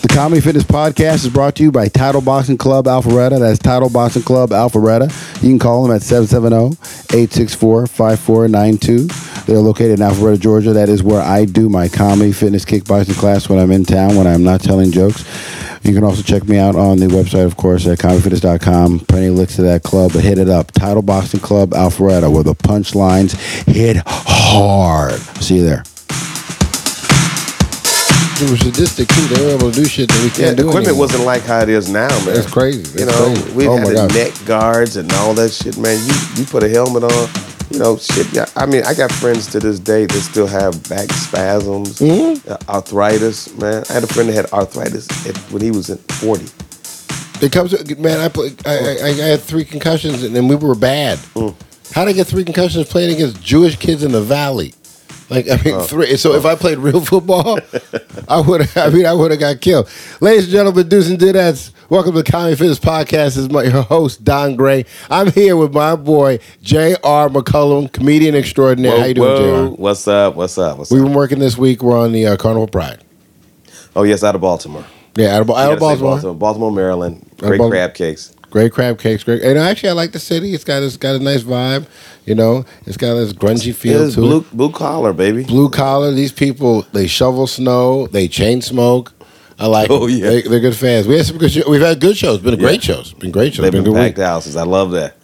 The Comedy Fitness Podcast is brought to you by Title Boxing Club Alpharetta. That's Title Boxing Club Alpharetta. You can call them at 770-864-5492. They're located in Alpharetta, Georgia. That is where I do my comedy fitness kickboxing class when I'm in town, when I'm not telling jokes. You can also check me out on the website, of course, at comedyfitness.com. Plenty of links to that club, but hit it up. Title Boxing Club Alpharetta, where the punchlines hit hard. See you there. It was sadistic too. They were able to do shit that we Yeah, can't the do equipment anymore. wasn't like how it is now, man. It's crazy. You know, crazy. we Oh had neck guards and all that shit, man. You you put a helmet on, you know, shit. Yeah, I mean, I got friends to this day that still have back spasms, Mm-hmm. uh, arthritis. Man, I had a friend that had arthritis at, when he was in forty. It comes, man. I, play, I, I, I had three concussions and then we were bad. How did I get three concussions playing against Jewish kids in the valley? Like I mean, three. So if I played real football, I would. I mean, I would have got killed. Ladies and gentlemen, dudes and dudettes, welcome to the Comedy Fitness Podcast. This is my your host Don Gray. I'm here with my boy J.R. McCullum, comedian extraordinaire. How you doing, J.R.? What's up? What's up? What's We've up? been working this week. We're on the uh, Carnival Pride. Oh yes, out of Baltimore. Yeah, out of, out of Baltimore. Baltimore, Maryland. Great Baltimore. crab cakes. Great crab cakes, great. And actually, I like the city. It's got it's got a nice vibe. You know, it's got this grungy feel It's to blue it. blue collar, baby. Blue collar. These people they shovel snow. They chain smoke. I like. Oh, yeah. they, they're good fans. We had some good. Show, we've had good shows. Been a great shows. Been great shows. They've been been good packed week. houses. I love that.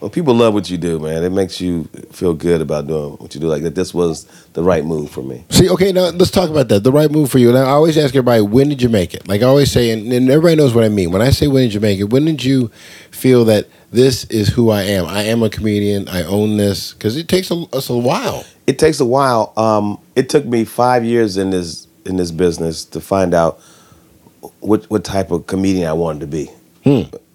Well, people love what you do, man. It makes you feel good about doing what you do. Like that, this was the right move for me. See, okay, now let's talk about that. The right move for you. And I always ask everybody, when did you make it? Like I always say, and, and everybody knows what I mean. When I say when did you make it, when did you feel that this is who I am? I am a comedian. I own this because it takes a, us a while. It takes a while. Um, it took me five years in this in this business to find out what what type of comedian I wanted to be.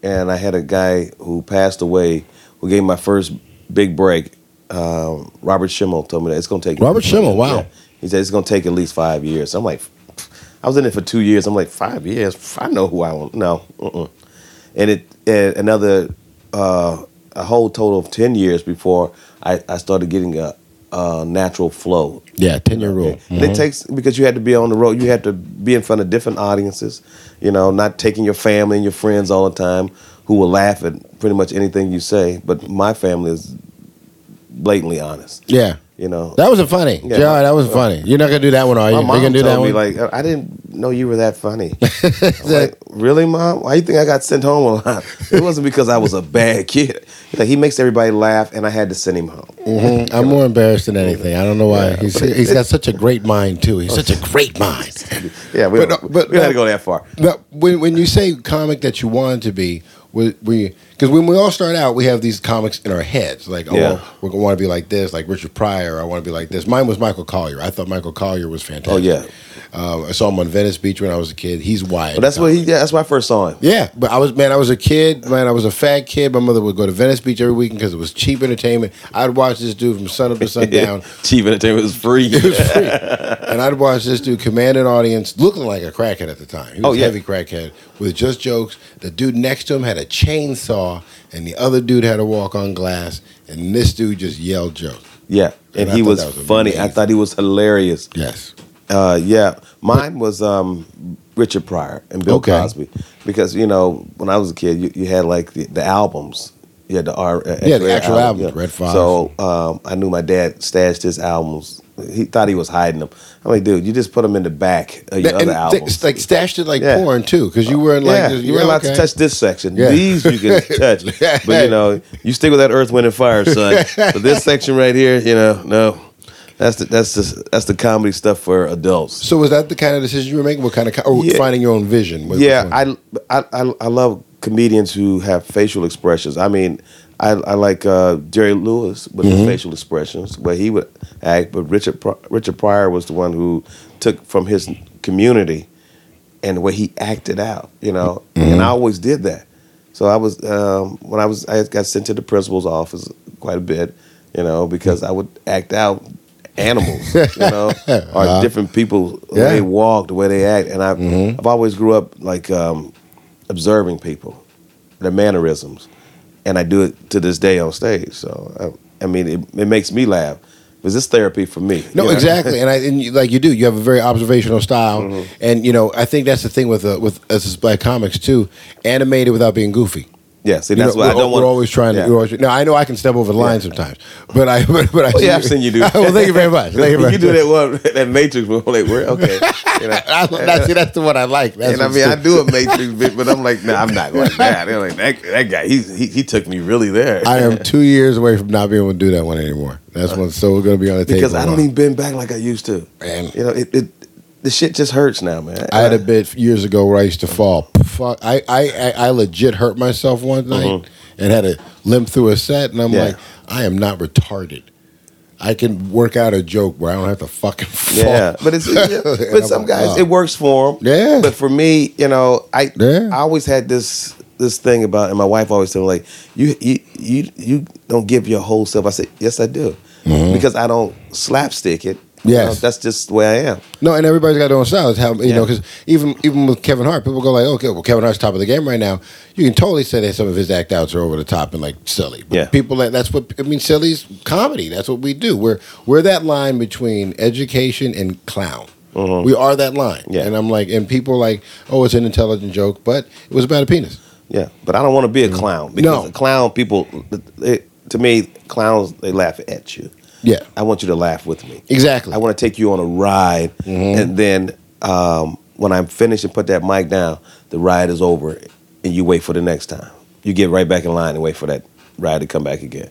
And I had a guy who passed away who gave me my first big break. Um, Robert Schimmel told me that it's going to take Robert Schimmel, wow. He said it's going to take at least five years. I'm like, I was in it for two years. I'm like, five years? I know who I want. No. Uh-uh. And it and another uh, a whole total of ten years before I, I started getting a, a natural flow. Yeah, ten year rule. And it takes because you had to be on the road. You had to be in front of different audiences. You know, not taking your family and your friends all the time, who will laugh at pretty much anything you say. But my family is blatantly honest. Yeah. You know, That wasn't funny. Yeah. That was funny. You're not gonna do that one, are you? my You're mom gonna do that one. like, I didn't know you were that funny. Like, really, mom? Why you think I got sent home a lot? It wasn't because I was a bad kid. Like he makes everybody laugh, and I had to send him home. Mhm. I'm more embarrassed than anything. I don't know why. He's he's got such a great mind too. He's such a great mind. Yeah, we, But don't, no- but we don't have to go that far. Now, when when you say comic that you wanted to be, we we because when we all start out, we have these comics in our heads. Like, oh, Yeah. we're gonna want to be like this, like Richard Pryor. I want to be like this. Mine was Michael Colyar. I thought Michael Colyar was fantastic. Oh yeah, Um, I saw him on Venice Beach when I was a kid. He's wild. but that's what he. Yeah, that's when I first saw him. Yeah, but I was man. I was a kid, man. I was a fat kid. My mother would go to Venice Beach every weekend because it was cheap entertainment. I'd watch this dude from sun up to sundown. Cheap entertainment was free. It was free, and I'd watch this dude command an audience, looking like a crackhead at the time. He was Oh, yeah. a heavy crackhead with just jokes. The dude next to him had a chainsaw, and the other dude had a walk on glass, and this dude just yelled jokes. yeah, And and, he was, was funny. I thought he was hilarious. Yes, Uh, yeah, mine was um, Richard Pryor and Bill Okay. Cosby because you know when I was a kid, you, you had like the, the albums. You had the R, uh, Yeah, the actual albums, Redd Foxx. So um, I knew my dad stashed his albums. He thought he was hiding them. I'm like, dude, you just put them in the back of your and other albums. th- like stashed it like Yeah. porn too, because you weren't like yeah, this- you weren't allowed okay. to touch this section. Yeah. These you can touch, but you know, you stick with that Earth, Wind, and Fire, son. but this section right here, you know, no, that's the that's the that's the comedy stuff for adults. So was that the kind of decision you were making? What kind of, or Yeah. finding your own vision? Yeah. I, I I I love comedians who have facial expressions. I mean, I I like uh, Jerry Lewis with Mm-hmm. his facial expressions, where he would act. But Richard Pry- Richard Pryor was the one who took from his community and the way he acted out. You know, Mm-hmm. and I always did that. So I was um, when I was I got sent to the principal's office quite a bit. You know, because I would act out animals, you know, or different people the Uh-huh. Yeah. Mm-hmm. way they walk, the way they act, and I've I've always grew up like um, observing people, their mannerisms, and I do it to this day on stage. So I, I mean, it, it makes me laugh. Because this therapy for me. No, you know? exactly, and I and you, like you do. You have a very observational style, Mm-hmm. and you know I think that's the thing with uh, with us as black comics too. Animated without being goofy. Yeah, see, You that's know, what I we're, don't want. we're always trying to. We're always, now I know I can step over the line sometimes, but I but, but I Well, yeah, I've seen you do. well, thank you very much. Thank you, very you do that one, that Matrix one. Like, where? Okay. You know? I, that's, see, that's the one I like. That's and I mean, I do a Matrix bit, but I'm like, nah, I'm not like that. They're like, that, that guy, he, he he took me really there. I am two years away from not being able to do that one anymore. That's one so we're going to be on the table. because I don't even bend back like I used to. Man. you know, it, it the shit just hurts now, man. I had a uh, bit years ago where I used to fall. Fuck, I, I, I, I legit hurt myself one night and had to limp through a set, and I'm Mm-hmm. Yeah. like, I am not retarded. I can work out a joke where I don't have to fucking fall. Yeah, but it's yeah, but some like, guys oh. it works for them. Yeah. but for me, you know, I Yeah. I always had this this thing about, and my wife always told me like, you you you you don't give your whole self. I said, yes, I do, because I don't slapstick it. You Mm-hmm. Yes. know, that's just the way I am. No, and everybody's got their own style. It's how you Yeah. know because even even with Kevin Hart, people go like, okay, well, Kevin Hart's top of the game right now. You can totally say that some of his act outs are over the top and like silly. But Yeah. people that that's what I mean. Silly's comedy. That's what we do. We're we're that line between education and clown. We are that line. Mm-hmm. Yeah. And I'm like, and people are like, oh, it's an intelligent joke, but it was about a penis. Yeah, but I don't want to be a clown because Mm-hmm. No. a clown people, it, to me, clowns they laugh at you. Yeah. I want you to laugh with me. Exactly. I want to take you on a ride, Mm-hmm. and then um, when I'm finished and put that mic down, the ride is over, and you wait for the next time. You get right back in line and wait for that ride to come back again.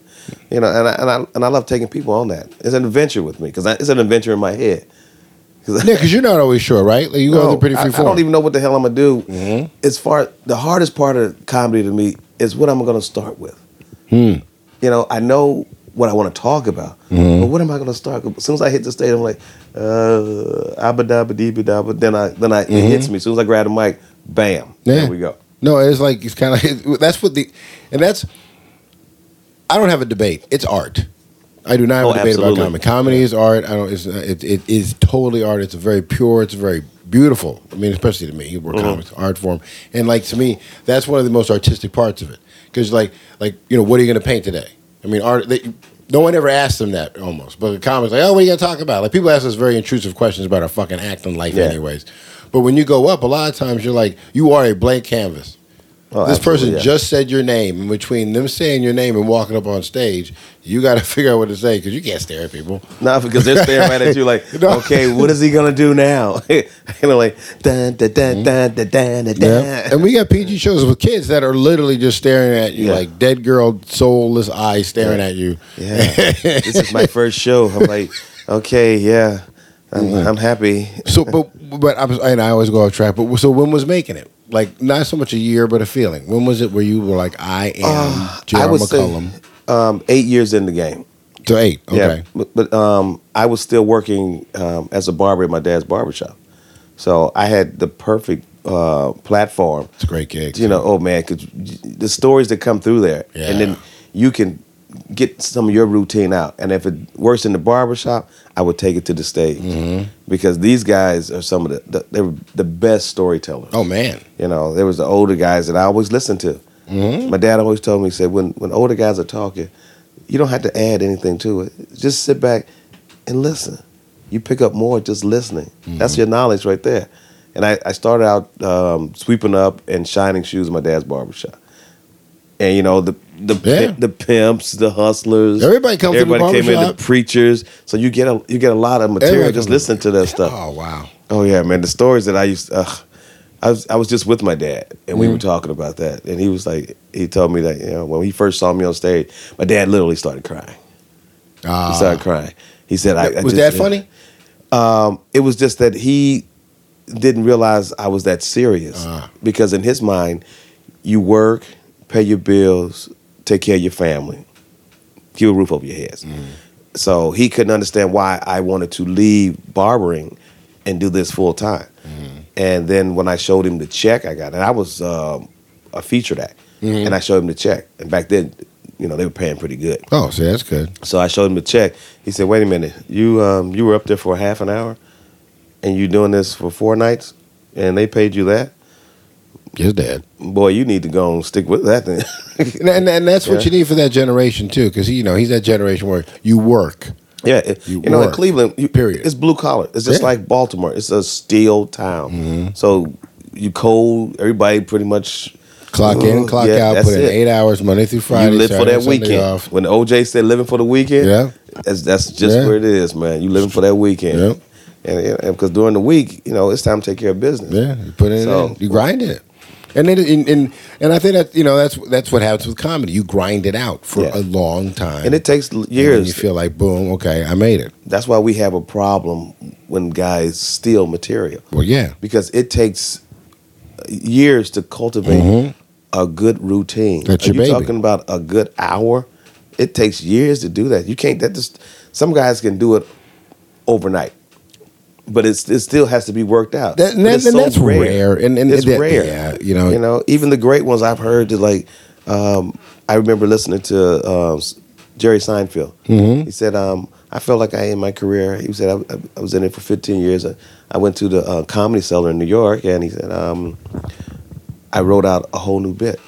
You know, and I, and I and I love taking people on that. It's an adventure with me because it's an adventure in my head. 'Cause yeah, because you're not always sure, right? Like you go no, through pretty I, free I form. don't even know what the hell I'm gonna do. Mm-hmm. As far the hardest part of comedy to me is what I'm gonna start with. Hmm. You know, I know what I want to talk about, Mm-hmm. but what am I gonna start? with? As soon as I hit the stage, I'm like, uh, abba dabba dee dabba. Then I then I it hits me. As soon as I grab the mic, bam, Mm-hmm. Yeah. there we go. No, it's like it's kind of that's what the and that's. I don't have a debate. It's art. I do not have Oh, a debate absolutely. about comedy. Comedy is art. I don't. It's it, it is totally art. It's very pure. It's very beautiful. I mean, especially to me, we're Mm-hmm. comics, art form, and like to me, that's one of the most artistic parts of it. Because like like you know, what are you going to paint today? I mean, art. They, no one ever asked them that almost, but the comics like, oh, what are you to talk about? Like people ask us very intrusive questions about our fucking act in life, Yeah. anyways. But when you go up, a lot of times you're like, you are a blank canvas Oh, this person yeah. just said your name, and between them saying your name and walking up on stage, you got to figure out what to say because you can't stare at people. Not because they're staring right at you like, No. okay, what is he gonna do now? you know, like dun dun dun dun dun dun dun. Mm-hmm. Yeah. And we got PG shows with kids that are literally just staring at you Yeah. like dead girl, soulless eyes staring at you. Yeah, this is my first show. I'm like, okay, yeah, I'm, Mm-hmm. I'm happy. So, but but I was, and I always go off track. But so when was making it? Like not so much a year, but a feeling. When was it where you were like, I am Uh, I J.R. would say um, eight years in the game. to eight. Okay. Yeah, but, but um, I was still working um, as a barber at my dad's barbershop, so I had the perfect uh, platform. It's a great gig. You know, oh man, because the stories that come through there, Yeah. and then you can get some of your routine out. And if it works in the barbershop, I would take it to the stage Mm-hmm. because these guys are some of the, the they were the best storytellers. Oh man. You know, there was the older guys that I always listened to. Mm-hmm. My dad always told me, he said, when when older guys are talking, you don't have to add anything to it. Just sit back and listen. You pick up more just listening. Mm-hmm. That's your knowledge right there. And I, I started out um, sweeping up and shining shoes in my dad's barbershop. And you know the the Yeah. the pimps, the hustlers, Everybody comes to the everybody came in, the preachers. So you get a you get a lot of material Everybody just listening to that stuff. Oh wow. Oh yeah, man. The stories that I used, uh, I was I was just with my dad, and Mm. we were talking about that, and he was like, he told me that you know when he first saw me on stage, my dad literally started crying. Ah. He started crying. He said, I, I was just- that funny? Um, it was just that he didn't realize I was that serious Ah. because in his mind, you work, pay your bills, take care of your family, keep a roof over your heads. Mm. So he couldn't understand why I wanted to leave barbering and do this full time. Mm-hmm. And then when I showed him the check I got, and I was um, a featured act, Mm-hmm. and I showed him the check, and back then, you know, they were paying pretty good. Oh, see, that's good. So I showed him the check. He said, "Wait a minute, you um, you were up there for a half an hour, and you're doing this for four nights, and they paid you that? His dad. Boy, you need to go and stick with that then." And, and, that's what Yeah. you need for that generation too, because you know he's that generation where you work, Yeah, it- You you, know, in Cleveland, you, period. It's blue collar. It's just Yeah. like Baltimore. It's a steel town. Mm-hmm. So you cold. Everybody pretty much Clock in, clock yeah, out, put in it. eight hours Monday through Friday. you live for Saturday, that Sunday weekend. Off. When OJ said living for the weekend, Yeah. that's that's just Yeah. where it is, man. You living for that weekend. Yep. And because during the week, you know, it's time to take care of business. Yeah, you put it So- in, you grind it, and then and, and and I think that you know that's that's what happens with comedy. You grind it out for Yeah. a long time, And it takes years. you feel like boom, okay, I made it. That's why we have a problem when guys steal material Well, yeah, because it takes years to cultivate a good routine. Mm-hmm. That's Are your you baby. talking about a good hour? It takes years to do that. You can't. That just some guys can do it overnight, but it's it still has to be worked out. That- and that- it's and that's rare, and- and it's that- rare. yeah, you know. you know, even the great ones I've heard. Is like, um, I remember listening to um, Jerry Seinfeld. Mm-hmm. He said, um, "I felt like I in my career." He said, "I, I was in it for 15 years. I, I went to the uh, Comedy Cellar in New York, and he said, um, I wrote out a whole new bit.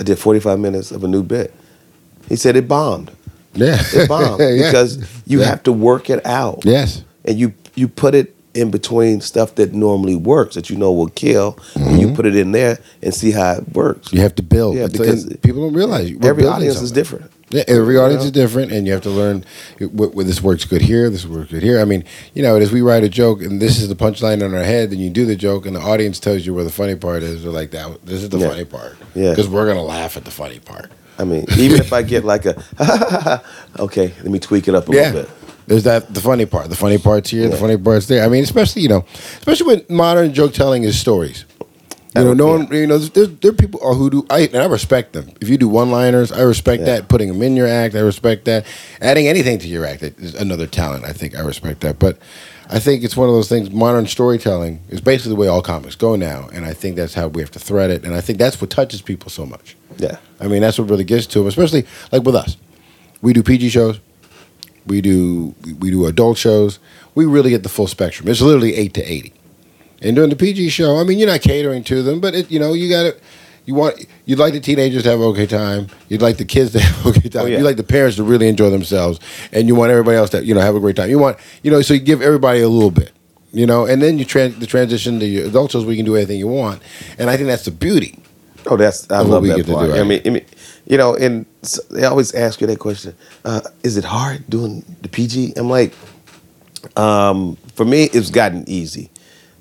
I did 45 minutes of a new bit. He said it bombed. yeah, It bombed Yeah. because you Yeah. have to work it out, yes, and you you put it in between stuff that normally works that you know will kill, and Mm-hmm. you put it in there and see how it works. you have to build. Yeah, because and people don't realize Every audience is different. Yeah, every audience know? is different, and you have to learn what, what this works good here, this works good here. I mean, you know, as we write a joke, and this is the punchline in our head, then you do the joke, and the audience tells you where the funny part is. They're like, "That this is the Yeah. funny part," Yeah. because we're gonna laugh at the funny part. I mean, even if I get like a, okay, let me tweak it up a Yeah, little bit. There's that the funny part. The funny part's here, the funny part's there. I mean, especially you know, especially when modern joke telling is stories. You know, no one. You know, there, there are people who do. I and I respect them. If you do one-liners, I respect Yeah. that. Putting them in your act, I respect that. Adding anything to your act is another talent. I think I respect that. But I think it's one of those things. Modern storytelling is basically the way all comics go now, and I think that's how we have to thread it. And I think that's what touches people so much. Yeah. I mean, that's what really gets to them, especially like with us. We do PG shows. We do we do adult shows. We really get the full spectrum. It's literally eight to eighty. And during the PG show, I mean, you're not catering to them, but it, you know, you got to. You want you'd like the teenagers to have okay time. You'd like the kids to have okay time. Oh, yeah. You'd like the parents to really enjoy themselves, and you want everybody else to you know have a great time. You want you know so you give everybody a little bit, you know, and then you tran the transition to your adult shows where you can do anything you want, and I think that's the beauty. Oh, that's I what love we that get to part. do, I right? mean, I mean, you know, and s- they always ask you that question: uh, Is it hard doing the PG? I'm like, um, for me, it's gotten easy,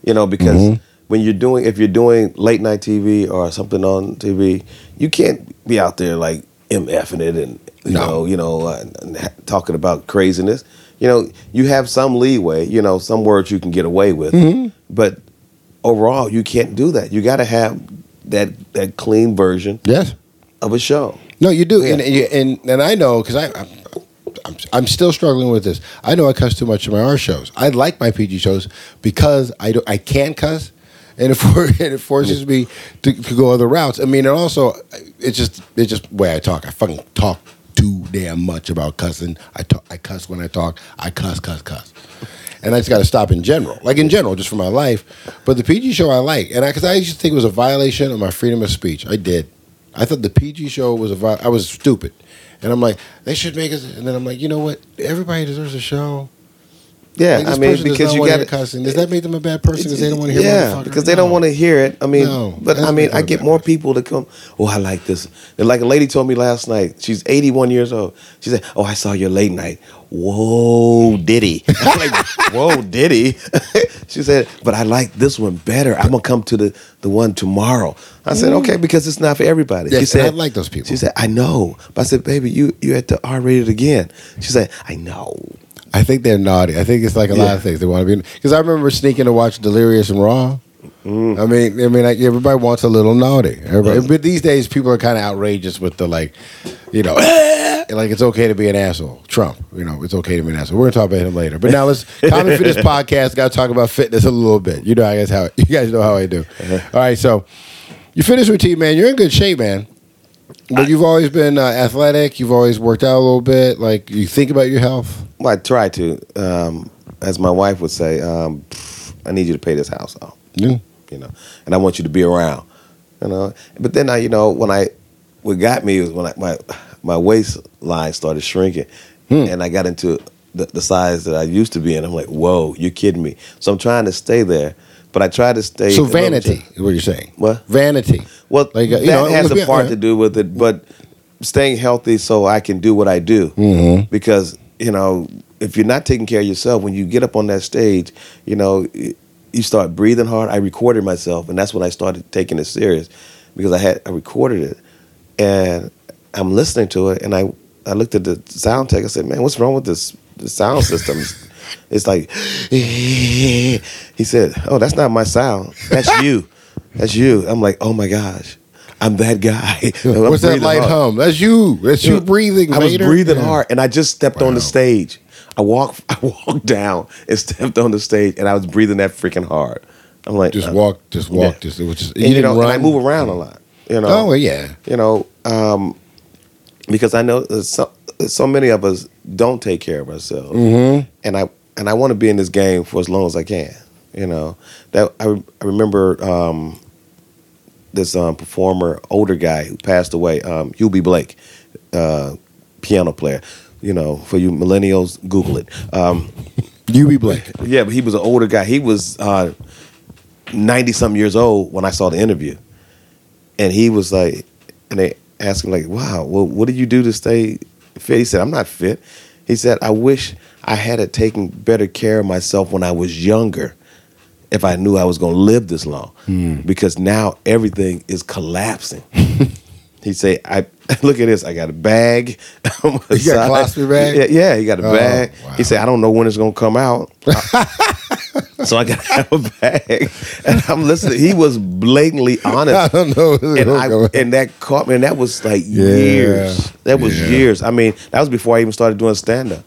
you know, because Mm-hmm. when you're doing, if you're doing late night TV or something on TV, you can't be out there like mfing it and you No. know, you know, uh, and ha- talking about craziness. You know, you have some leeway. You know, some words you can get away with, Mm-hmm. but overall, you can't do that. You got to have that that clean version Yes. of a show. No, you do, Yeah. and, and and and I know because I. I'm, I'm, I'm still struggling with this. I know I cuss too much in my R shows. I like my PG shows because I do, I can cuss, and it, for, and it forces me to, to go other routes. I mean, and also it's just it's just the way I talk. I fucking talk too damn much about cussing. I talk, I cuss when I talk. I cuss, cuss, cuss, and I just got to stop in general, like in general, just for my life. But the PG show I like, and I because I, used to think it was a violation of my freedom of speech. I did. I thought the PG show was a. Vi- I was stupid, and I'm like, they should make us. And then I'm like, you know what? Everybody deserves a show. Yeah, Like, I mean, because you got cussing. Does that make them a bad person because they don't want to hear? Yeah, because they don't want to hear it. I mean, No, but I mean, I get more person. people to come. Oh, I like this. And like a lady told me last night. She's 81 years old. She said, "Oh, I saw your late night. Whoa, Diddy. I'm like, whoa, Diddy. she said, but I like this one better. I'm gonna come to the the one tomorrow. I said, okay, mm. because it's not for everybody. Yes, she said, I like those people. She said, I know. But I said, baby, you you at the R rated again. She said, I know. I think they're naughty. I think it's like a lot of things they want to be. Because I remember sneaking to watch Delirious and Raw. Mm. I mean, I mean, like, everybody wants a little naughty. Everybody, but these days, people are kind of outrageous with the like, you know, like it's okay to be an asshole. Trump, you know, it's okay to be an asshole. We're gonna talk about him later. But now let's comment for this podcast. Got to talk about fitness a little bit. You know, I guess how you guys know how I do. Uh-huh. All right, so your fitness routine, man. You're in good shape, man. But you've always been uh, athletic. You've always worked out a little bit. Like you think about your health. Well, I try to. Um, as my wife would say, um, I need you to pay this house off. Yeah. you know, and I want you to be around, you know. But then I, you know, when I, what got me was when I, my my waistline started shrinking, Hmm. and I got into the, the size that I used to be in. I'm like, whoa, you're kidding me. So I'm trying to stay there, but I try to stay. So vanity is what you're saying. What? Vanity. Well, Like, that you know, has a part uh, to do with it, but staying healthy so I can do what I do. Mm-hmm. Because you know, if you're not taking care of yourself, when you get up on that stage, you know, you start breathing hard. I recorded myself, and that's when I started taking it serious because I had I recorded it, and I'm listening to it, and I I looked at the sound tech. I said, "Man, what's wrong with this the sound system?" it's like he said, "Oh, that's not my sound. That's you. That's you." I'm like, "Oh my gosh." I'm that guy. I'm What's that light hard. hum? That's you. That's you breathing. I was breathing Yeah. hard, and I just stepped on the stage. I walked, I walked down and stepped on the stage, and I was breathing that freaking hard. I'm like, Just uh, walk. Just walk. yeah. Just it was just. and, you you, know, and run. I move around a lot. You know, Oh yeah. you know, um, because I know so, so many of us don't take care of ourselves, Mm-hmm. and I and I want to be in this game for as long as I can. You know, that I, I remember um, this um, performer, older guy who passed away, um, Eubie Blake, uh, piano player. You know, for you millennials, Google it. Um, be Blake. yeah, but he was an older guy. He was ninety something years old when I saw the interview, and he was like, and they asked him like, "Wow, well, what did you do to stay fit?" He said, "I'm not fit." He said, "I wish I had it taken better care of myself when I was younger." If I knew I was going to live this long, hmm. because now everything is collapsing. He say, "I look at this. I got a bag. You got a side." colostomy bag? Yeah, yeah. He got a Oh, bag. wow. He said, "I don't know when it's gonna come out." so I got to have a bag, and I'm listening. He was blatantly honest. I don't know. and I and that caught me. And that was like Yeah, years. That was yeah. years. I mean, that was before I even started doing stand up.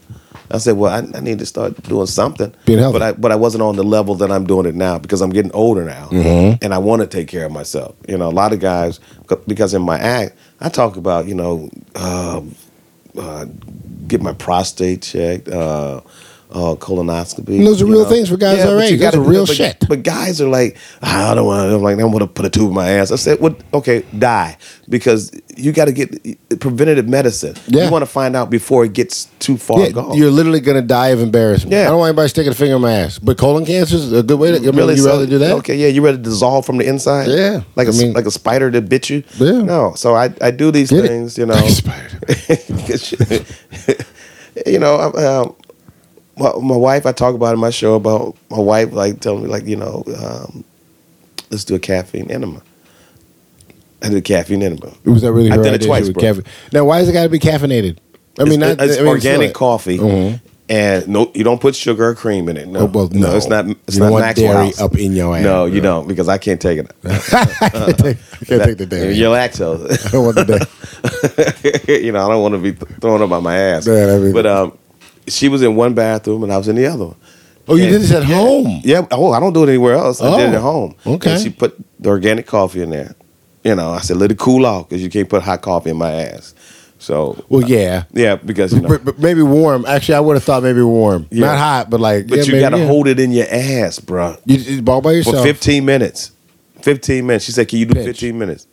I said, "Well, I, I need to start doing something." Being healthy. but I but I wasn't on the level that I'm doing it now because I'm getting older now, Mm-hmm. and I want to take care of myself. You know, a lot of guys because in my act, I talk about you know. Um, uh, get my prostate checked, uh, uh, colonoscopy. Those are real know. things for guys our but you age. Gotta real but- shit. But guys are like, "Ah, I don't want. I'm like, I want to put a tube in my ass. I said, "What? Okay, die because you got to get preventative medicine. Yeah. You want to find out before it gets too far Yeah, gone. you're literally gonna die of embarrassment. Yeah. I don't want anybody sticking a finger in my ass. But colon cancer is a good way to. I mean, you so- rather do that? Okay, yeah, you rather dissolve from the inside. Yeah, like a mean- like a spider that bit you. Yeah. no. So I I do these Get it. things, you know. Like spider. you know, um, my, my wife. I talk about in my show about my wife like telling me like you know, um, let's do a caffeine enema. I did a caffeine enema. It was that really I did it twice, bro. caffe- Now, why does it got to be caffeinated? I mean, it's, not it's I mean, organic like- coffee, Mhm. and no, you don't put sugar or cream in it. No, Oh, well, no. it's not. It's You not want dairy House. up in your ass, No, you don't because I can't take it. I can't take, I can't take the dairy. You're I don't want the dairy. you know, I don't want to be th- thrown up on my ass. Yeah, I mean- but um, she was in one bathroom and I was in the other one. Oh, you And- did this at home? Yeah. Oh, I don't do it anywhere else. I did it Oh, at home. okay. And she put the organic coffee in there. You know, I said let it cool off because you can't put hot coffee in my ass. So Well, yeah. yeah, because you know, But, but maybe warm. Actually, I would have thought maybe warm. Yeah. Not hot, but like. but yeah, you got to hold it in your ass, bruh. You, you all by yourself for 15 minutes. 15 minutes. She said, Can you do Pinch. 15 minutes?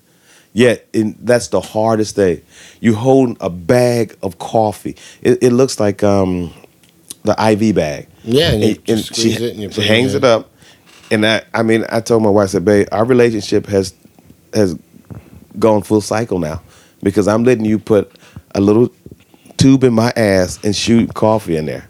Yet, in, that's the hardest thing. You hold a bag of coffee. It, it looks like um, the IV bag. Yeah, and you and, she, it and she put it hangs it up. And I, I mean, I told my wife, I said, babe, our relationship has has gone full cycle now because I'm letting you put a little tube in my ass and shoot coffee in there.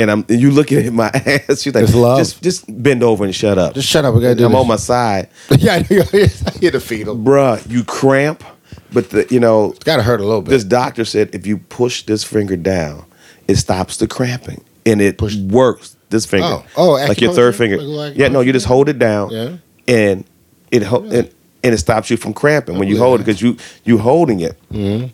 And I'm and you looking at my ass. She's like, It's love. just just bend over and shut up. Just shut up. We gotta do I'm this. on my side, yeah, I hear the fetal. bruh. You cramp, but the you know It's got to hurt a little bit. this doctor said if you push this finger down, it stops the cramping and it works. This finger, Oh. Oh, like your third acupuncture? finger. Like- like yeah, no, oh, you just hold it down, Yeah. and it ho- and, and it stops you from cramping when you believe hold it because you you holding it. Mm-hmm.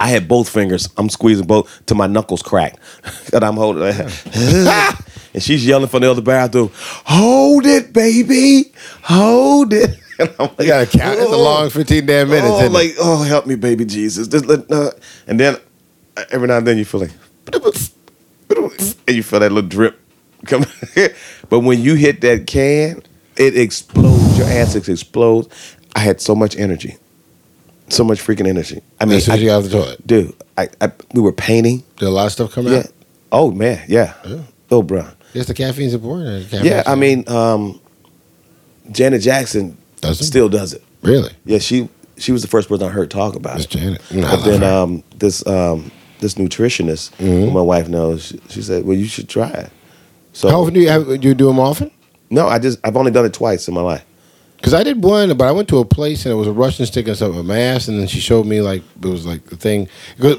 I had both fingers. I'm squeezing both to my knuckles crack, and I'm holding. and she's yelling from the other bathroom, "Hold it, baby, hold it." And I'm like, You got to count. It's a long 15 damn minutes. Oh, isn't it? like, oh, help me, baby Jesus. Just let, uh, and then uh, every now and then you feel like, and you feel that little drip come. but when you hit that can, it explodes. Your ass explodes. I had so much energy, so much freaking energy. I mean, as soon I, you got out the toilet. dude, I, I we were painting. Did a lot of stuff come Yeah, out? Oh man, yeah. Oh, bro. Yes, the caffeine's important. The Yeah, I mean, um, Janet Jackson Does still does it. really, Yeah, she she was the first person I heard talk about Miss it. Janet. I But then um, this um, this nutritionist, Mm-hmm. who my wife knows, she, she said, "Well, you should try it." So How often do you have? Do you do them often? no, I just I've only done it twice in my life. Because I did one, but I went to a place and it was a Russian sticking something in my ass, and then she showed me like it was like the thing.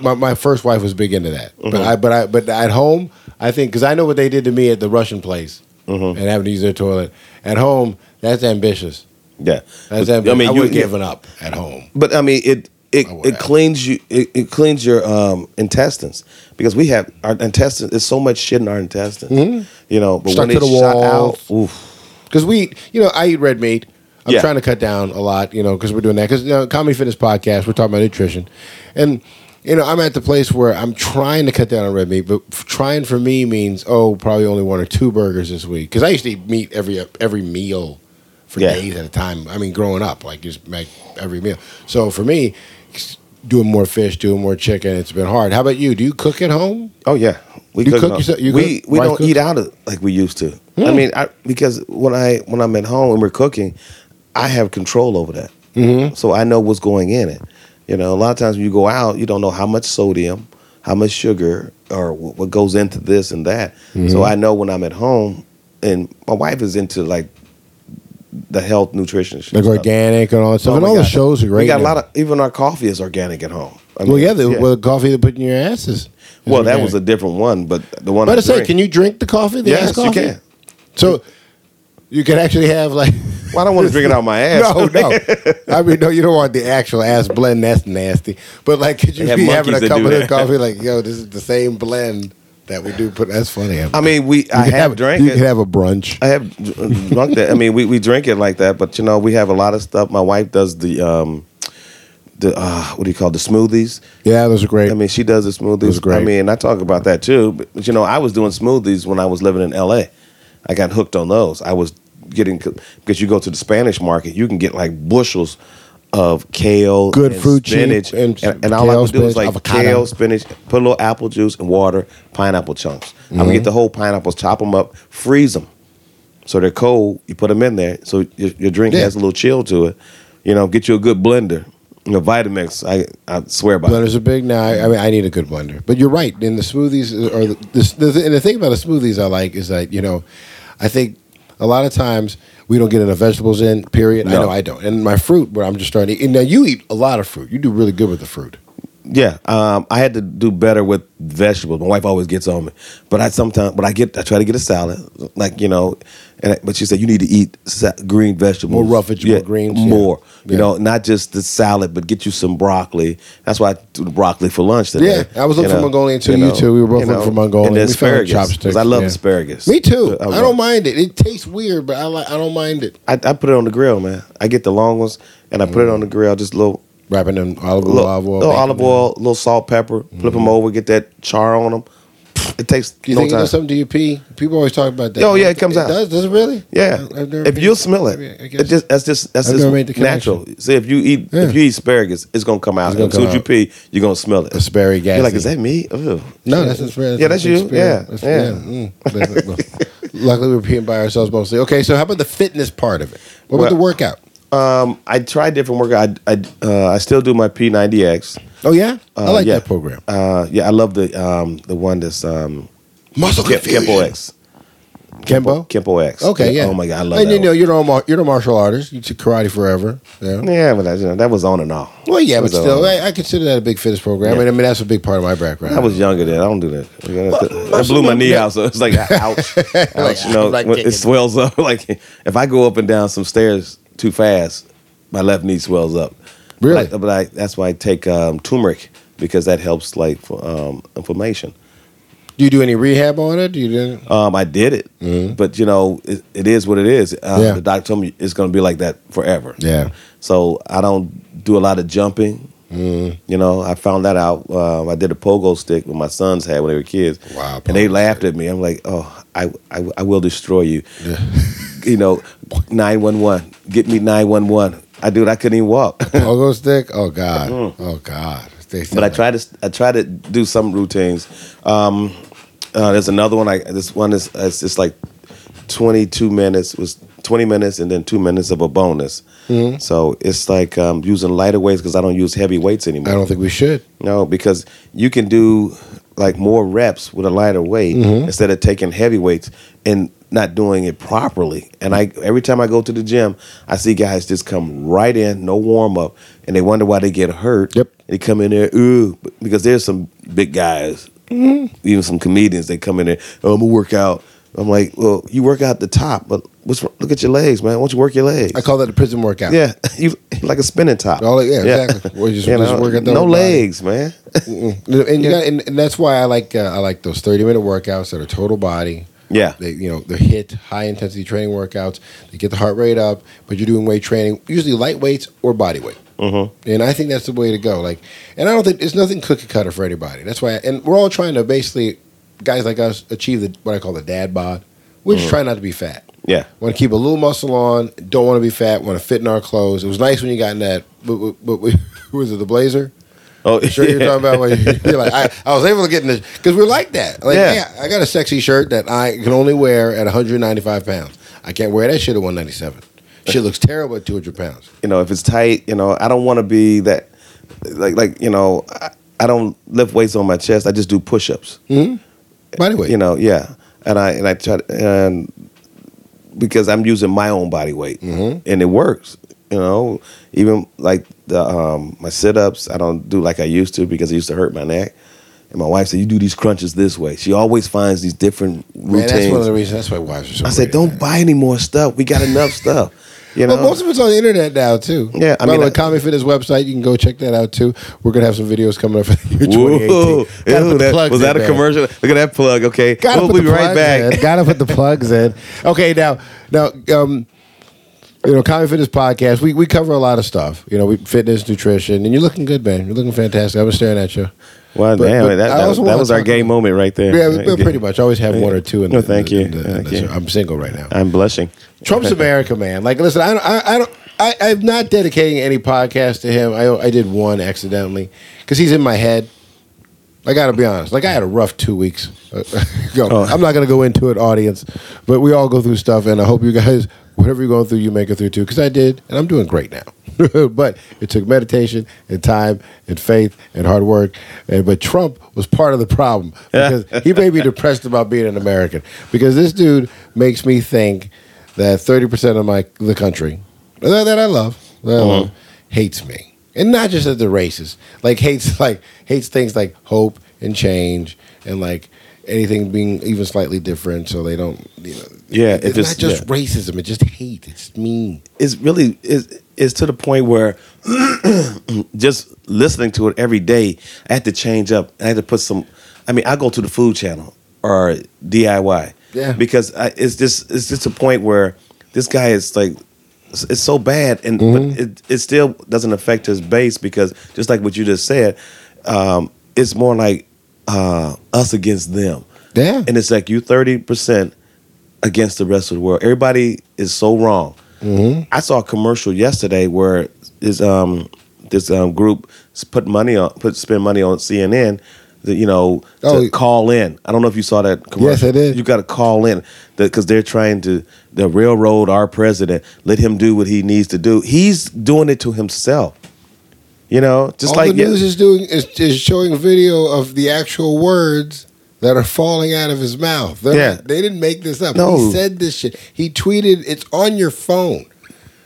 My, my first wife was big into that, but I but I but at home I think because I know what they did to me at the Russian place and having to use their toilet at home. That's ambitious. Yeah, That's But, ambitious. I, mean, you you giving up at home. But I mean, it it, it cleans you. It, it cleans your um, intestines because we have our intestines. There's so much shit in our intestines. You know, but Mm-hmm. Stuck when to it's the shot out, oof. Because we, you know, I eat red meat. I'm Yeah. trying to cut down a lot, you know, because we're doing that. Because you know, comedy fitness podcast, we're talking about nutrition, and you know, I'm at the place where I'm trying to cut down on red meat, but f- trying for me means oh, probably only one or two burgers this week. Because I used to eat meat every every meal for Yeah. days at a time. I mean, growing up, like just make every meal. So for me, doing more fish, doing more chicken, it's been hard. How about you? Do you cook at home? Oh yeah, we You cook. cook yourself- you we cook? we Wife don't cook? eat out of, like we used to. Hmm. I mean, I, because when I when I'm at home and we're cooking, I have control over that. Mm-hmm. So I know what's going in it. You know, a lot of times when you go out, you don't know how much sodium, how much sugar, or what goes into this and that. Mm-hmm. So I know when I'm at home, and my wife is into like the health nutrition. Like organic and all that stuff. Oh and all the shows are great. We got a lot of even our coffee is organic at home. I Well, yeah, the Well, coffee they put in your asses. is well, that was a different one, but the one But I I say, drink- can you drink the coffee? The Yes, ass you can. So you can actually have like. Well, I don't want to drink it out my ass. No, no. I mean, no, you don't want the actual ass blend. That's nasty. But like, could you They have be having a that cup do of that. coffee? Like, yo, this is the same blend that we do. Put that's funny. I mean, we I have drank You it. can have a brunch. I have dr- drunk that. I mean, we, we drink it like that, but you know, we have a lot of stuff. My wife does the um, the uh, what do you call it, the smoothies? Yeah, those are great. I mean, she does the smoothies. Those are great. I mean, I talk about that too. But, but, you know, I was doing smoothies when I was living in L.A. I got hooked on those. I was getting because you go to the Spanish market, you can get like bushels of kale, Good and fruit, spinach, and and, and, all I kale, would do was like avocado. kale, spinach, put a little apple juice and water, pineapple chunks. I'm gonna get mm-hmm. the whole pineapples, chop them up, freeze them, so they're cold. You put them in there, so your, your drink Yeah. has a little chill to it. You know, get you a good blender. You know, Vitamix, I I swear by. it. Blenders are big now. I, I mean, I need a good blender. But you're right. In the smoothies, or the, the, the and the thing about the smoothies I like is that you know, I think a lot of times we don't get enough vegetables in. Period. I know I don't. And my fruit, where I'm just starting. To eat, and now you eat a lot of fruit. You do really good with the fruit. Yeah, um, I had to do better with vegetables. My wife always gets on me, but I sometimes, but I get, I try to get a salad, like you know, and I, but she said you need to eat sa- green vegetables, More rough vegetable greens, yeah. more. You know, not just the salad, but get you some broccoli. That's why I do the broccoli for lunch today. Yeah, I was looking you for know, Mongolian too. You, too. We were both looking for Mongolian. And the we found asparagus, chopsticks. I love yeah. asparagus. Me too. I I, don't mind it. It tastes weird, but I like. I don't mind it. I, I put it on the grill, man. I get the long ones and I put it on the grill, just a little Wrapping in olive oil, little, olive oil, little olive oil, little salt, pepper. Flip them over, get that char on them. It takes Do you no think it time. does something to your pee? People always talk about that. Oh, yeah, it comes out. Does does it really? Yeah, I- I've never if you'll smell it, it just that's just that's just never made the natural. See, if you eat Yeah. if you eat asparagus, it's gonna come out. Gonna as soon as you pee, you're gonna smell it. Asparagus. You're like, is that me? Ugh. No, that's asparagus. Yeah, that's you. Yeah, That's- yeah. mm. But- but- Luckily, we're peeing by ourselves mostly. Okay, so how about the fitness part of it? What about Well- the workout? Um, I tried different workout. I I, uh, I still do my P90X. Oh yeah, I Uh, like yeah. that program. Uh, yeah, I love the um the one that's um Muscle Ke- Kenpo X. Kempo. Kenpo X. Okay, yeah. Oh my god, I love And that. you know, one. you're no mar- you're no martial artist. You took karate forever. Yeah. Yeah, but that, you know, that was on and off. Well, yeah, but was still. I, I consider that a big fitness program. Yeah. And I mean, that's a big part of my background. I was younger then. I don't do that. I blew my knee out, so it's like ouch. ouch you know, like when kicking. it swells up. Like if I go up and down some stairs too fast, my left knee swells up. Really? But, I, but I, that's why I take um, turmeric because that helps like for um, inflammation. Do you do any rehab on it? Do you do? Um, I did it, but you know, it, it is what it is. Uh, Mm-hmm. Yeah. The doctor told me it's going to be like that forever. Yeah. So I don't do a lot of jumping. Mm. You know, I found that out. Um, I did a pogo stick when my sons had when they were kids. Wow, And they laughed at me. I'm like, oh, I, I, I will destroy you. you know, 911. Get me 911. I dude, I couldn't even walk. Pogo stick? Oh God! Oh God! Mm. but I sound try to I try to do some routines. Um, Uh, there's another one. I this one is it's just like 22 minutes was 20 minutes and then two minutes of a bonus. Mm-hmm. So it's like um, using lighter weights because I don't use heavy weights anymore. I don't think we should. No, because you can do like more reps with a lighter weight Mm-hmm. instead of taking heavy weights and not doing it properly. And I every time I go to the gym, I see guys just come right in, no warm up, and they wonder why they get hurt. Yep. They come in there, ooh, because there's some big guys, Mm-hmm. even some comedians. They come in there, oh, I'm gonna work out. I'm like, well, you work out the top, but what's look at your legs, man. Why don't you work your legs? I call that a prison workout. yeah, you like a spinning top. Oh, yeah, exactly. Or just- You just know, work out the no whole body. legs, man. and you got, and, and that's why I like uh, I like those thirty minute workouts that are total body. Yeah, They you know they're hit high intensity training workouts. They get the heart rate up, but you're doing weight training, usually light weights or body weight. Mm-hmm. And I think that's the way to go. Like, and I don't think it's nothing cookie cutter for anybody. That's why, and we're all trying to basically, guys like us, achieve the what I call the dad bod. We're just trying not to be fat. yeah. Want to keep a little muscle on. Don't want to be fat. Want to fit in our clothes. It was nice when you got in that. But, but, but was it? The blazer. Oh, Sure, you're talking about when you're like, I, I was able to get in this because we're like that. Like, Yeah. yeah. I got a sexy shirt that I can only wear at 195 pounds. I can't wear that shit at 197. Shit looks terrible at 200 pounds. you know, if it's tight, you know, I don't want to be that, like, like you know, I, I don't lift weights on my chest. I just do push-ups. By the way, You know, yeah, and I and I try to, and because I'm using my own body weight, mm-hmm. and it works. You know, even like the um, my sit-ups, I don't do like I used to because it used to hurt my neck. And my wife said, "You do these crunches this way." She always finds these different man, routines. that's one of the reasons. That's why wives are so. I said, "Don't man. buy any more stuff. We got enough stuff." You know, But most of it's on the internet now too. Yeah, I By mean, the Comedy Fitness website, you can go check that out too. We're gonna have some videos coming up for the year 2018. Gotta Ew, the that- was that a man. commercial? Look at that plug. Okay, Gotta we'll put be the right plugs back. In. Gotta put the plugs in. Okay, now, now, um, you know, Comedy Fitness podcast. We we cover a lot of stuff. You know, we fitness, nutrition, and you're looking good, man. You're looking fantastic. I was staring at you. Well, But- damn, but that, that, that was our gay about- moment right there. Yeah, we pretty much I always have one or two. In No, the, thank in you. in the- Thank in the- you. I'm single right now. I'm blushing. Trump's America, man. Like, listen, I, don't- I, I don't. I, I'm not dedicating any podcast to him. I, I did one accidentally because he's in my head. I got to be honest. Like, I had a rough two weeks. Uh. Oh. I'm not going to go into it, audience, but we all go through stuff, and I hope you guys, whatever you're going through, you make it through too. Because I did, and I'm doing great now. but it took meditation and time and faith and hard work. And but Trump was part of the problem because he made me depressed about being an American. Because this dude makes me think that 30 percent of my the country that, that I love, that I uh-huh. love hates me, and not just that they're racist. Like hates like hates things like hope and change and like anything being even slightly different, so they don't. You know, Yeah, it's, if not it's- just yeah. racism; it's just hate. It's mean. It's really is is to the point where just listening to it every day, I had to change up. I had to put some. I mean, I go to the food channel or DIY. Yeah. Because I, it's just it's just a point where this guy is like it's, it's so bad, and Mm-hmm. but it it still doesn't affect his base because just like what you just said, um, it's more like uh, us against them. Yeah. And it's like you thirty percent against the rest of the world. Everybody is so wrong. Mm-hmm. I saw a commercial yesterday where this um this um group put money on put spend money on CNN. That you know to Oh. call in. I don't know if you saw that commercial. Yes, I did. You got to call in because they're trying to the railroad our president. Let him do what he needs to do. He's doing it to himself. You know, just All like the news is doing is, is showing video of the actual words that are falling out of his mouth. They're Yeah. not- they didn't make this up. No. He said this shit. He tweeted. It's on your phone.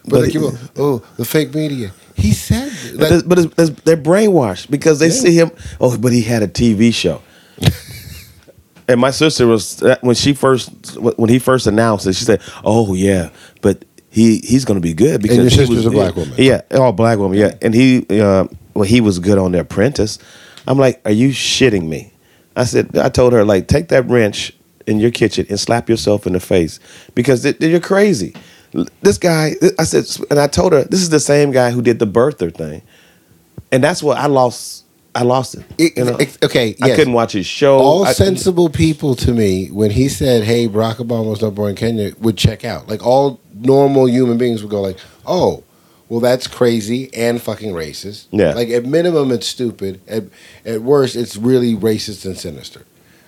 But, But like, it- oh, the fake media. He said, But, like, it's- but it's, it's- they're brainwashed because they Yeah. see him. Oh, but he had a TV show. and my sister was uh, when she first when he first announced it. She said, "Oh yeah, but he he's going to be good because your sister's was- a black woman. Yeah, all black woman. Yeah, and he uh, well he was good on The Apprentice. I'm like, are you shitting me? I said, I told her like, take that wrench in your kitchen and slap yourself in the face because th- you're crazy. This guy, I said, and I told her this is the same guy who did the birther thing, and that's what I lost. I lost it. It- you know? it- okay, I couldn't watch his show. all I- sensible people to me, when he said, "Hey, Barack Obama was not born in Kenya," would check out. Like all normal human beings would go, like, "Oh, well, that's crazy and fucking racist." Yeah. Like at minimum, it's stupid. At at worst, it's really racist and sinister.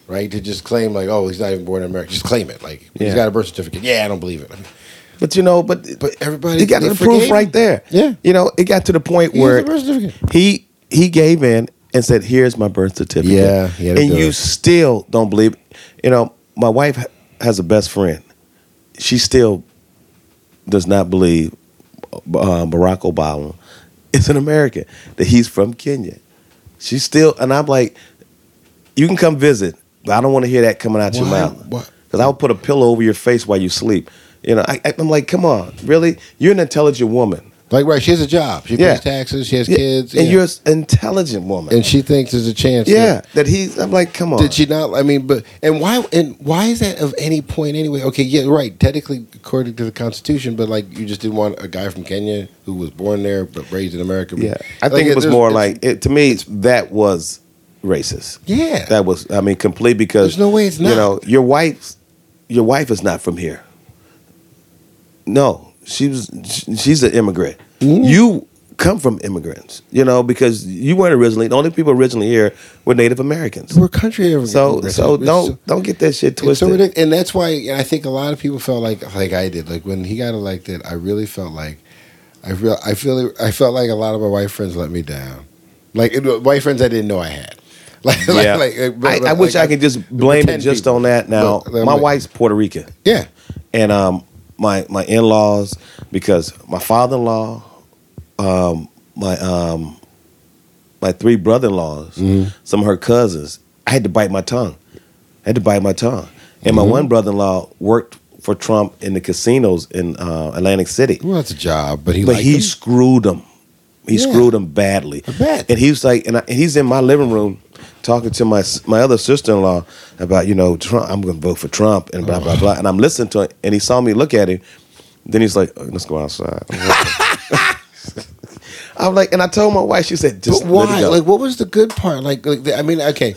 right? To just claim like, oh, he's not even born in America. Just claim it. Like he's got a birth certificate. Yeah, I don't believe it. But you know, but But everybody- he got the proof right there. Yeah. you know, it got to the point He where he he gave in and said, "Here's my birth certificate." Yeah, and you it. still don't believe. You know, my wife has a best friend. She still does not believe uh, Barack Obama is an American. That he's from Kenya. She still, and I'm like, you can come visit, but I don't want to hear that coming out your mouth. What? Because I'll put a pillow over your face while you sleep. You know, I, I- I'm like, come on, really? You're an intelligent woman. Like right, she has a job. She Yeah. pays taxes. She has Yeah, kids. and yeah. you're an intelligent woman. and she thinks there's a chance. yeah, that he's. I'm like, come on. Did she not? I mean, but and why? And why is that of any point anyway? Okay, yeah, right. Technically, according to the Constitution, but like you just didn't want a guy from Kenya who was born there but raised in America. Yeah, I Like, think it was more like it, to me. That was racist. yeah. That was, I mean, complete because There's no way it's not. You know, your wife, your wife is not from here. No, she was. She's an immigrant. Mhm. You come from immigrants. You know, because you weren't originally. The only people originally here were Native Americans. we're country of So, so don't don't get that shit It's so twisted. and that's why I think a lot of people felt like like I did. Like when he got elected, I really felt like I feel I feel I felt like a lot of my white friends let me down. Like it- white friends I didn't know I had. Like, yeah, like, like, I, I wish I could just blame it just people. on that. Now, my wife's Puerto Rican. Yeah, and um, my my in laws because my father in law, um, my um, my three brother in laws, Mm-hmm. some of her cousins. I had to bite my tongue. I had to bite my tongue. And my Mm-hmm. one brother in law worked for Trump in the casinos in uh, Atlantic City, well, that's a job, but he but he them. screwed them. He Yeah. screwed them badly. And he was like, and, I, and he's in my living room talking to my my other sister in law about you know Trump. I'm going to vote for Trump and blah blah blah. And I'm listening to it, and he saw me look at him. Then he's like, oh, "Let's go outside." I'm like, and I told my wife. She said, "Just But why? go." Like, what was the good part? Like, like I mean, okay,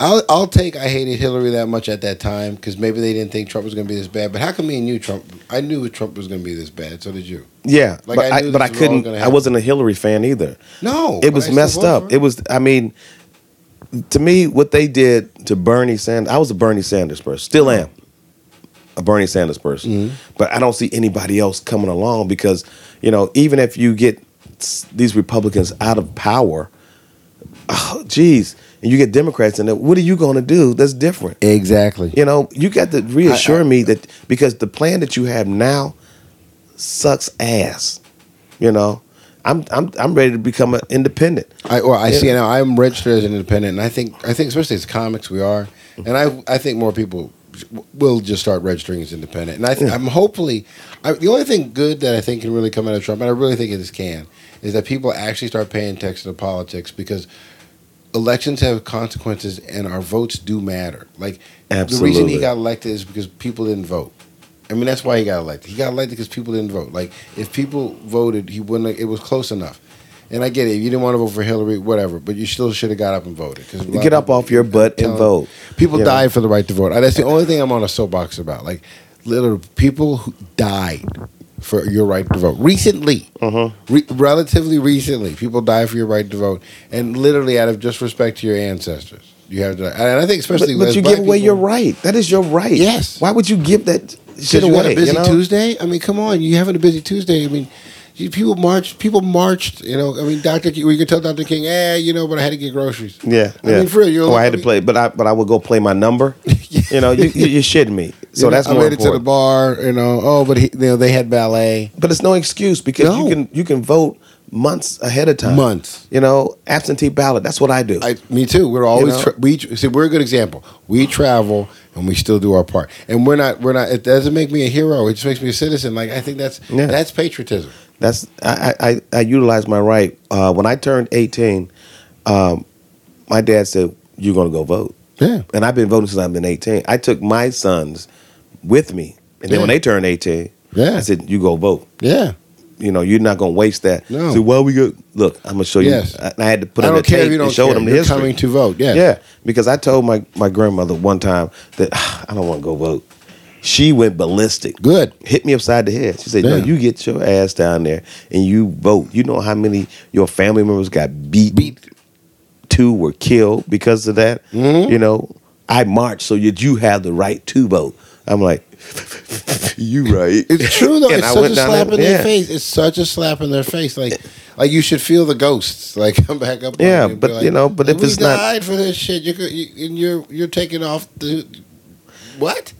I'll I'll take I hated Hillary that much at that time because maybe they didn't think Trump was going to be this bad. But how come me and you, Trump? I knew Trump was going to be this bad. So did you? yeah, like, but I I, but I this was all couldn't. I wasn't a Hillary fan either. No, it was messed up. It was. I mean, to me, what they did to Bernie Sanders, I was a Bernie Sanders person. Still am a Bernie Sanders person, Mm-hmm. but I don't see anybody else coming along because you know, even if you get these Republicans out of power, oh, geez, and you get Democrats in there, what are you going to do? That's different. exactly. You know, you got to reassure I- me that because the plan that you have now sucks ass. You know, I'm I'm I'm ready to become an independent. I or I Yeah. see now. I'm registered as an independent, and I think I think especially as comics we are, and I I think more people will just start registering as independent. And I th- Yeah. I'm hopefully I, the only thing good that I think can really come out of Trump, and I really think this can, is that people actually start paying attention to politics because elections have consequences, and our votes do matter. Like the reason he got elected is because people didn't vote. I mean, that's why he got elected. He got elected because people didn't vote. Like, if people voted, he wouldn't. Have, it was close enough. And I get it. If you didn't want to vote for Hillary, whatever. But you still should have got up and voted. Cause Get up off your butt and vote. People You know? died for the right to vote. That's the only thing I'm on a soapbox about. Like, little people who died for your right to vote recently. Uh-huh. Re- relatively recently, people died for your right to vote, and literally out of just respect to your ancestors, you have to. And I think especially, but as you give away people- your right. That is your right. Yes. Why would you give that shit you away? had a busy you know? Tuesday. I mean, come on, you having a busy Tuesday. I mean, people marched. People marched. You know, I mean, Doctor, King, we could tell Doctor King, eh, you know, but I had to get groceries. Yeah, I yeah. mean, for real, you're oh, like- I had to play, but I but I would go play my number. You know, you, you, you're shitting me. So You know, that's I more made it to the bar. You know, oh, but he, you know, they had ballet. But it's no excuse because No. you can you can vote months ahead of time. Months. You know, absentee ballot. That's what I do. I, me too. We're always know? tra- we see. We're a good example. We travel and we still do our part, and we're not. We're not. It doesn't make me a hero. It just makes me a citizen. Like I think that's Yeah. that's patriotism. That's I I, I, utilized my right uh, when I turned 18. Um, my dad said, "You're going to go vote," Yeah. and I've been voting since I've been 18. I took my sons with me, and then Yeah. when they turned 18, Yeah. I said, "You go vote." Yeah. You know, you're not going to waste that. No. So why we go? Look, I'm going to show you. Yes. I, I had to put I in the tape you and show care. them the You're history. coming to vote. Yeah. Yeah, because I told my, my grandmother one time that "Ah, I don't want to go vote. She went ballistic. Good. Hit me upside the head. She said, "No, you get your ass down there and you vote. You know how many your family members got beat, Beat. two were killed because of that. Mhm. You know, I march so that you have the right to vote. I'm like, you right. It's true though. It's I such a slap in their face. It's such a slap in their face. Like, like you should feel the ghosts. Like come back up. Yeah, you but, like, you know, but if we it's not- died for this shit, you could, you, and you're you're taking off the what?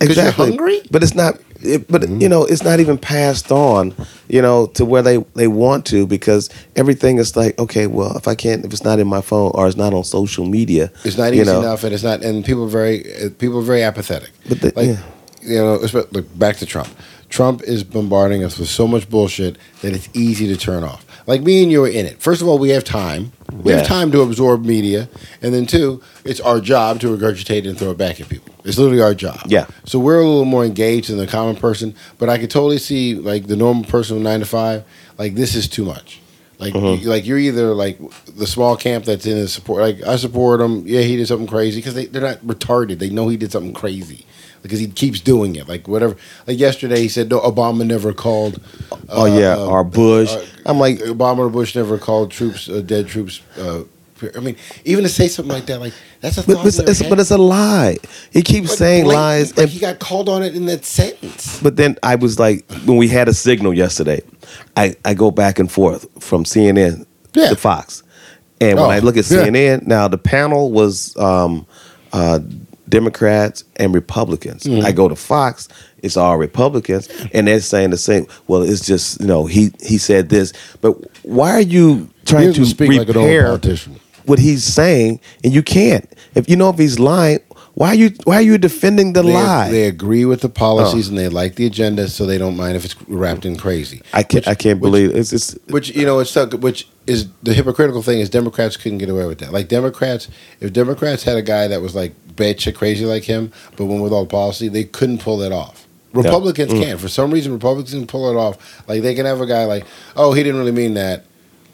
Exactly. you're hungry. But it's not. It, but Mm-hmm. you know, it's not even passed on. You know, to where they they want to because everything is like, okay, well, if I can't, if it's not in my phone or it's not on social media, It's not easy know, enough, and it's not. And people are very uh, people are very apathetic. But the- like, yeah. You know, look back to Trump. Trump is bombarding us with so much bullshit that it's easy to turn off. Like me and you are in it. First of all, we have time. We Yeah. have time to absorb media, and then two, it's our job to regurgitate and throw it back at people. It's literally our job. Yeah. So we're a little more engaged than the common person, but I could totally see like the normal person with nine to five. Like this is too much. Like, Mm-hmm. like you're either like the small camp that's in his support. Like I support him. Yeah, he did something crazy because they they're not retarded. They know he did something crazy because he keeps doing it. Like whatever. Like yesterday, he said no. Obama never called. Oh yeah, uh, or Bush. uh, I'm like, Obama or Bush never called troops uh, dead troops. Uh, I mean, even to say something like that, like that's a but, thought but, it's, but it's a lie. He keeps But saying lies, Like and he got called on it in that sentence. But then I was like, when we had a signal yesterday, I, I go back and forth from CNN Yeah. to Fox. And when Oh, I look at yeah. CNN, now the panel was um, uh, Democrats and Republicans. Mm-hmm. I go to Fox, it's all Republicans, and they're saying the same. Well, it's just you know he he said this, but why are you trying to speak like an old politician. what he's saying, and you can't? If you know if he's lying, why are you why are you defending the They, lie? they agree with the policies Oh. and they like the agenda, so they don't mind if it's wrapped in crazy. I can't I can't which- believe it's it's Which you know, it's. Which is the hypocritical thing is Democrats couldn't get away with that. Like Democrats, if Democrats had a guy that was like bad crazy like him, but went with all the policy, they couldn't pull that off. Republicans Mm. can. For some reason, Republicans can pull it off. Like they can have a guy like, oh, he didn't really mean that.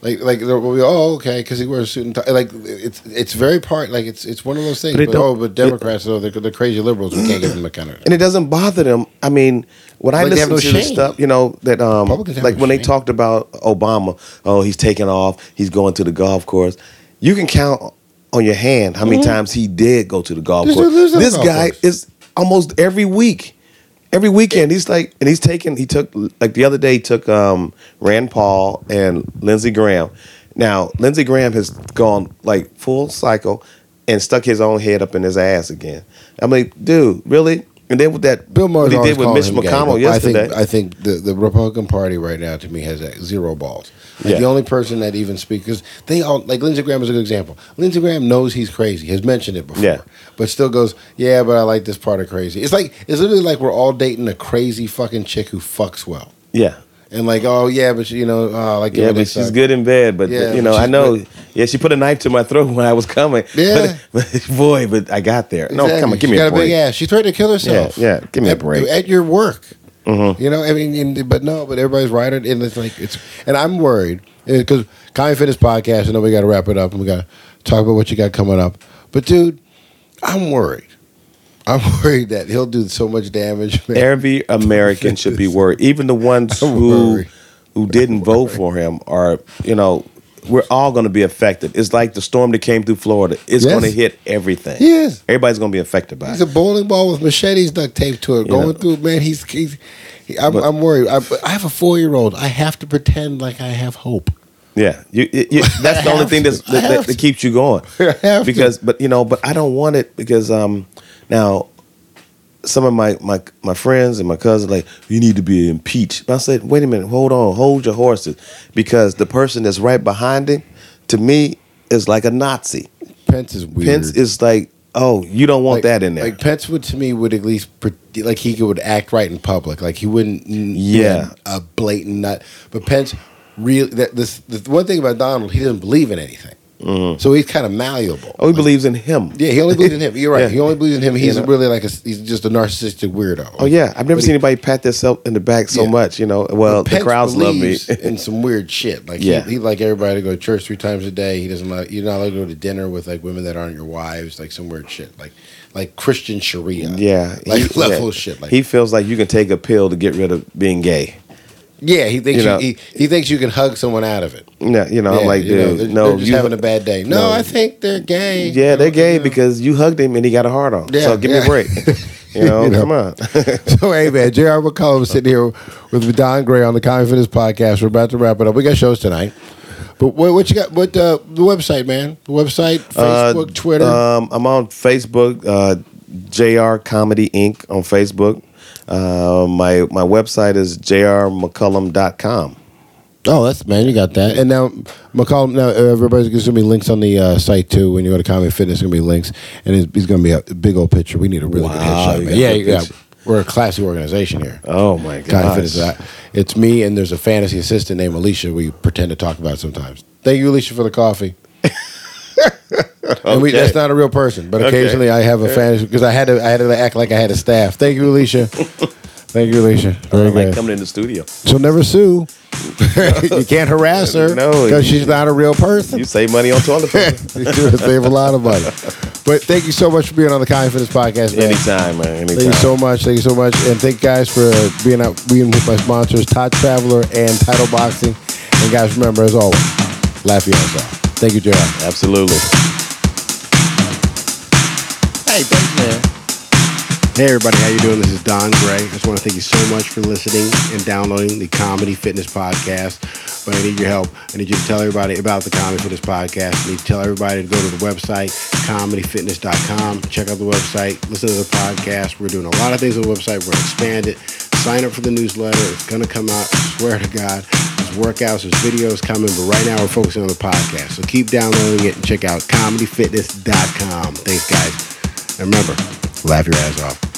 Like, like, they'll be, oh, okay, because he wears a suit and tie. Like, it's it's very part. Like, it's it's one of those things. But But, oh, but Democrats, oh, they're, they're crazy liberals. We can't give them the kind of. and it doesn't bother them. I mean, when I Like, they have listen to the stuff, you know that um, like when they talked about Obama, oh, he's taking off, he's going to the golf course. You can count on your hand how many times he did go to the golf There's course. no- there's no this golf guy course. is almost every week. Every weekend, he's like, and he's taking. He took like the other day. He took um, Rand Paul and Lindsey Graham. Now, Lindsey Graham has gone like full cycle and stuck his own head up in his ass again. I'm like, dude, really? And then with that, Bill he did with Mitch McConnell yesterday. I think I think the, the Republican Party right now to me has zero balls. Like Yeah. The only person that even speaks because they all like Lindsey Graham is a good example. Lindsey Graham knows he's crazy, has mentioned it before, Yeah. but still goes, yeah, but I like this part of crazy. It's like it's literally like we're all dating a crazy fucking chick who fucks well, yeah, and like, oh yeah, but she, you know, uh, like yeah, but she's good in bed. But, Yeah, you know, I know. good. Yeah, she put a knife to my throat when I was coming. Yeah. but, but boy, but I got there. No, come on, give she me got a break. big ass. She threatened to kill herself. Yeah, yeah, give me a break. Mm-hmm. at your work. You know, I mean, and, but no, but everybody's right, and it's like it's, and I'm worried because Comedy Fitness podcast. I know we got to wrap it up, and we got to talk about what you got coming up. But dude, I'm worried. I'm worried that he'll do so much damage. man. Every American should be worried. Even the ones I'm who worried. who didn't vote for him are, you know, we're all going to be affected. It's like the storm that came through Florida. It's Yes. going to hit everything. Yes. Everybody's going to be affected by He's it. He's a bowling ball with machetes duct taped to it, You going know. through. Man, he's. he's he, I'm, But- I'm worried. I, I have a four year old. I have to pretend like I have hope. Yeah, you, you, you- that's the only thing that's, that, that, that keeps you going. I have to. because, but you know, but I don't want it because um, now some of my my my friends and my cousins like you need to be impeached. I said, wait a minute, hold on, hold your horses, because the person that's right behind him, to me, is like a Nazi. Pence is weird. Pence is like, oh, you don't want like, that in there. Like Pence would to me would at least like he would act right in public. Like he wouldn't Yeah. a, blatant nut. But Pence really that this the one thing about Donald he doesn't believe in anything. Mm-hmm. So he's kind of malleable. oh, he believes in him. Yeah, he only believes in him. You're right. Yeah. He only believes in him. He's You know? really like a he's just a narcissistic weirdo. Oh yeah, I've never But seen he- anybody pat themselves in the back so Yeah. much. You know, well, the crowds love me. in some weird shit. Like Yeah. he, he like everybody to go to church three times a day. He doesn't like you're not allowed to go to dinner with like women that aren't your wives. Like some weird shit. Like like Christian Sharia. Yeah, like he- level yeah. shit. Like he feels like you can take a pill to get rid of being gay. Yeah, he thinks You you know- he, he thinks you can hug someone out of it. No, you know, I'm Yeah, like, you know, they're, no, they're you having a bad day. No, no. I think they're gay. Yeah, they're gay because you hugged him and he got a hard on. Yeah, so give me a break. You know, You know. come on. So hey man, J.R. McCollum is sitting here with Don Gray on the Comedy Fitness podcast. We're about to wrap it up. We got shows tonight. But what, what you got? What uh, the website, man? The website, Facebook, Uh, Twitter. Um, I'm on Facebook, uh, JR Comedy Inc. on Facebook. Uh, my my website is jrmccullum.com. oh, that's man, you got that. And now McCollum. Now uh, everybody's going to be links on the uh, site too. When you go to Comedy Fitness, going to be links, and he's, he's going to be a big old picture. We need a really good Wow, headshot, man. Yeah, yeah. We're a classy organization here. Oh my god! Fitness. uh, It's me and there's a fantasy assistant named Alicia. We pretend to talk about sometimes. Thank you, Alicia, for the coffee. And we, that's not a real person, but Okay. occasionally I have a fantasy because I had to I had to act like I had a staff. Thank you, Alicia. Thank you, Alicia. Very I like good. coming in the studio. She'll never sue. you can't harass her No, because she's not a real person. You save money on toilet paper. you save a lot of money. But thank you so much for being on the Fitness podcast, man. anytime, man. Anytime. Thank you so much. Thank you so much. And thank you guys for being out being with my sponsors, Todd Traveler and Title Boxing. And guys, remember as always, laugh your ass off. Thank you, JR. Absolutely. Hey, thanks, man. Hey everybody, how you doing? This is Don Gray. I just want to thank you so much for listening and downloading the Comedy Fitness Podcast. But I need your help. I need you to tell everybody about the Comedy Fitness Podcast. I need to tell everybody to go to the website, comedyfitness.com. Check out the website, listen to the podcast. We're doing a lot of things on the website. We're going to expand it. Sign up for the newsletter. It's going to come out. I swear to God. There's workouts, there's videos coming, but right now we're focusing on the podcast. So keep downloading it and check out comedyfitness.com. Thanks, guys. And remember, laugh your ass off.